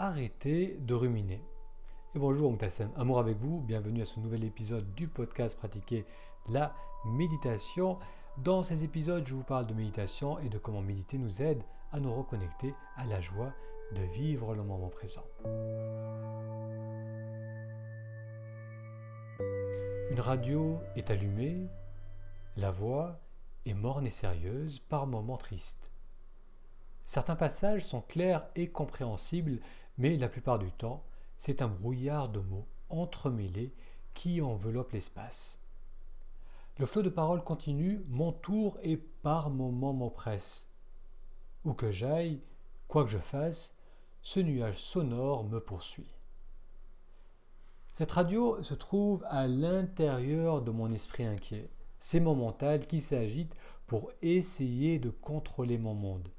arrêter de ruminer. Et bonjour Moutassem, amour avec vous, bienvenue à ce nouvel épisode du podcast Pratiquer la méditation. Dans ces épisodes, je vous parle de méditation et de comment méditer nous aide à nous reconnecter à la joie de vivre le moment présent. Une radio est allumée, la voix est morne et sérieuse, par moments triste. Certains passages sont clairs et compréhensibles, mais la plupart du temps, c'est un brouillard de mots entremêlés qui enveloppe l'espace. Le flot de paroles continue, m'entoure et par moments m'oppresse. Où que j'aille, quoi que je fasse, ce nuage sonore me poursuit. Cette radio se trouve à l'intérieur de mon esprit inquiet. C'est mon mental qui s'agite pour essayer de contrôler mon monde.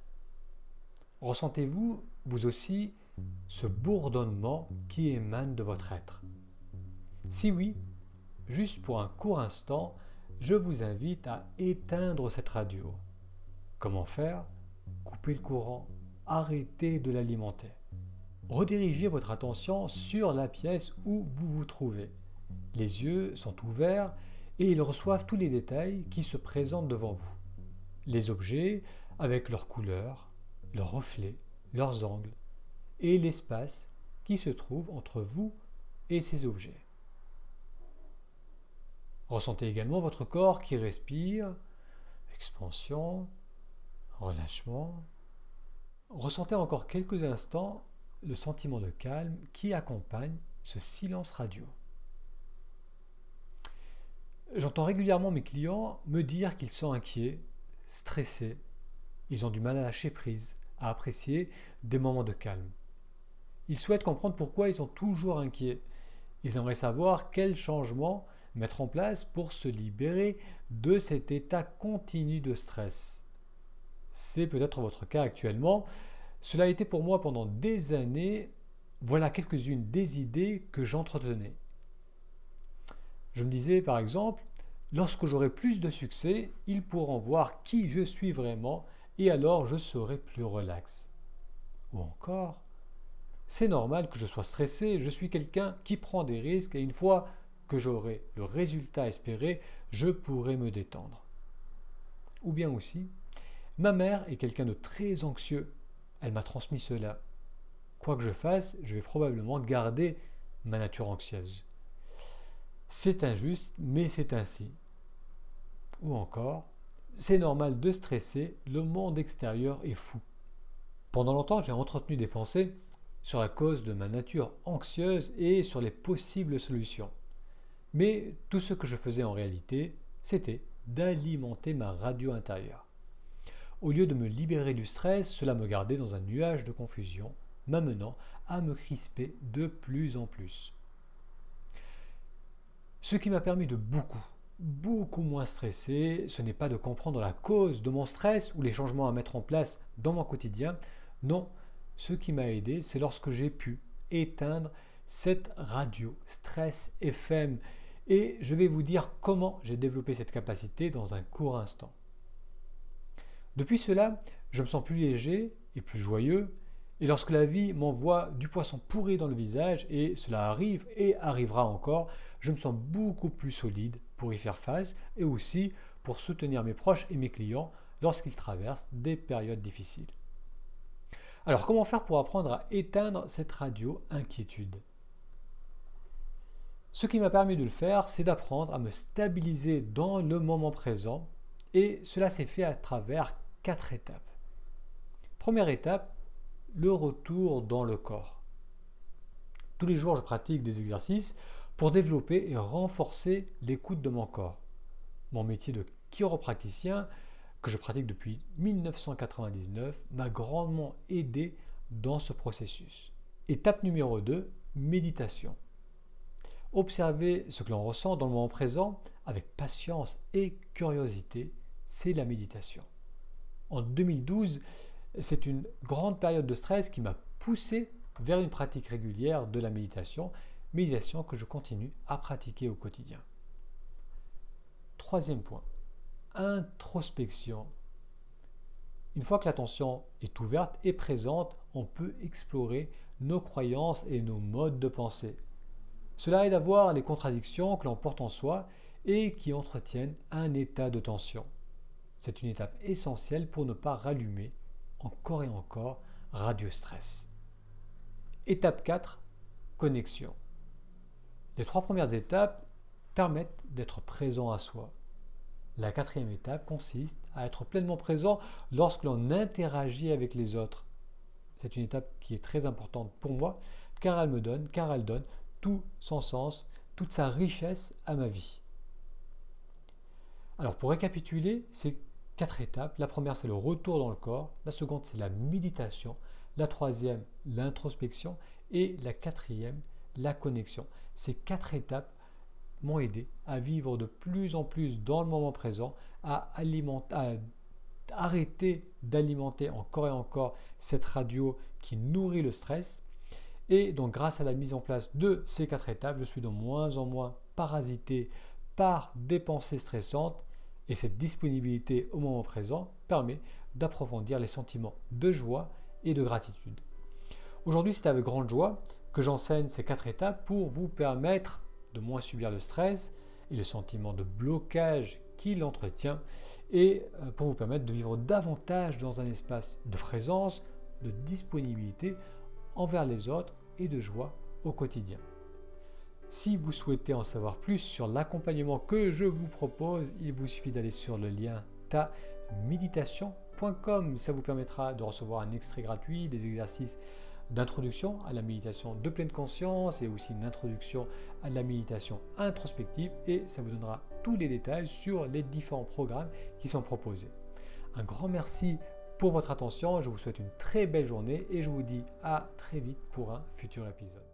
Ressentez-vous, vous aussi, ce bourdonnement qui émane de votre être Si oui, juste pour un court instant, je vous invite à éteindre cette radio. Comment faire? Couper le courant, arrêter de l'alimenter. Redirigez votre attention sur la pièce où vous vous trouvez. Les yeux sont ouverts et ils reçoivent tous les détails qui se présentent devant vous. Les objets avec leurs couleurs, leurs reflets, leurs angles, et l'espace qui se trouve entre vous et ces objets. Ressentez également votre corps qui respire, expansion, relâchement. Ressentez encore quelques instants le sentiment de calme qui accompagne ce silence radio. J'entends régulièrement mes clients me dire qu'ils sont inquiets, stressés, ils ont du mal à lâcher prise, à apprécier des moments de calme. Ils souhaitent comprendre pourquoi ils sont toujours inquiets. Ils aimeraient savoir quels changements mettre en place pour se libérer de cet état continu de stress. C'est peut-être votre cas actuellement. Cela a été pour moi pendant des années. Voilà quelques-unes des idées que j'entretenais. Je me disais par exemple, lorsque j'aurai plus de succès, ils pourront voir qui je suis vraiment et alors je serai plus relax. Ou encore, c'est normal que je sois stressé, je suis quelqu'un qui prend des risques et une fois que j'aurai le résultat espéré, je pourrai me détendre. Ou bien aussi, ma mère est quelqu'un de très anxieux, elle m'a transmis cela. Quoi que je fasse, je vais probablement garder ma nature anxieuse. C'est injuste, mais c'est ainsi. Ou encore, c'est normal de stresser, le monde extérieur est fou. Pendant longtemps, j'ai entretenu des pensées sur la cause de ma nature anxieuse et sur les possibles solutions. Mais tout ce que je faisais en réalité, c'était d'alimenter ma radio intérieure. Au lieu de me libérer du stress, cela me gardait dans un nuage de confusion, m'amenant à me crisper de plus en plus. Ce qui m'a permis de beaucoup, beaucoup moins stressé, ce n'est pas de comprendre la cause de mon stress ou les changements à mettre en place dans mon quotidien. Non, ce qui m'a aidé, c'est lorsque j'ai pu éteindre cette radio stress FM. Et je vais vous dire comment j'ai développé cette capacité dans un court instant. Depuis cela, je me sens plus léger et plus joyeux. Et lorsque la vie m'envoie du poisson pourri dans le visage, et cela arrive et arrivera encore, je me sens beaucoup plus solide pour y faire face et aussi pour soutenir mes proches et mes clients lorsqu'ils traversent des périodes difficiles. Alors comment faire pour apprendre à éteindre cette radio inquiétude? Ce qui m'a permis de le faire, c'est d'apprendre à me stabiliser dans le moment présent et cela s'est fait à travers quatre étapes. Première étape, le retour dans le corps. Tous les jours, je pratique des exercices pour développer et renforcer l'écoute de mon corps. Mon métier de chiropraticien, que je pratique depuis 1999, m'a grandement aidé dans ce processus. Étape numéro 2, méditation. Observer ce que l'on ressent dans le moment présent avec patience et curiosité, c'est la méditation. En 2012, c'est une grande période de stress qui m'a poussé vers une pratique régulière de la méditation méditation que je continue à pratiquer au quotidien. Troisième point, introspection. Une fois que l'attention est ouverte et présente, on peut explorer nos croyances et nos modes de pensée. Cela aide à voir les contradictions que l'on porte en soi et qui entretiennent un état de tension. C'est une étape essentielle pour ne pas rallumer encore et encore radio stress. Étape 4, connexion. Les trois premières étapes permettent d'être présent à soi. La quatrième étape consiste à être pleinement présent lorsque l'on interagit avec les autres. C'est une étape qui est très importante pour moi car elle me donne, car elle donne tout son sens, toute sa richesse à ma vie. Alors pour récapituler ces quatre étapes, la première c'est le retour dans le corps, la seconde c'est la méditation, la troisième l'introspection et la quatrième la connexion. Ces quatre étapes m'ont aidé à vivre de plus en plus dans le moment présent, à, à arrêter d'alimenter encore et encore cette radio qui nourrit le stress. Et donc grâce à la mise en place de ces quatre étapes, je suis de moins en moins parasité par des pensées stressantes et cette disponibilité au moment présent permet d'approfondir les sentiments de joie et de gratitude. Aujourd'hui, c'est avec grande joie que j'enseigne ces quatre étapes pour vous permettre de moins subir le stress et le sentiment de blocage qu'il entretient et euh, pour vous permettre de vivre davantage dans un espace de présence, de disponibilité envers les autres et de joie au quotidien. Si vous souhaitez en savoir plus sur l'accompagnement que je vous propose, il vous suffit d'aller sur le lien ta-méditation.com. Ça vous permettra de recevoir un extrait gratuit des exercices d'introduction à la méditation de pleine conscience et aussi une introduction à la méditation introspective et ça vous donnera tous les détails sur les différents programmes qui sont proposés. Un grand merci pour votre attention, je vous souhaite une très belle journée et je vous dis à très vite pour un futur épisode.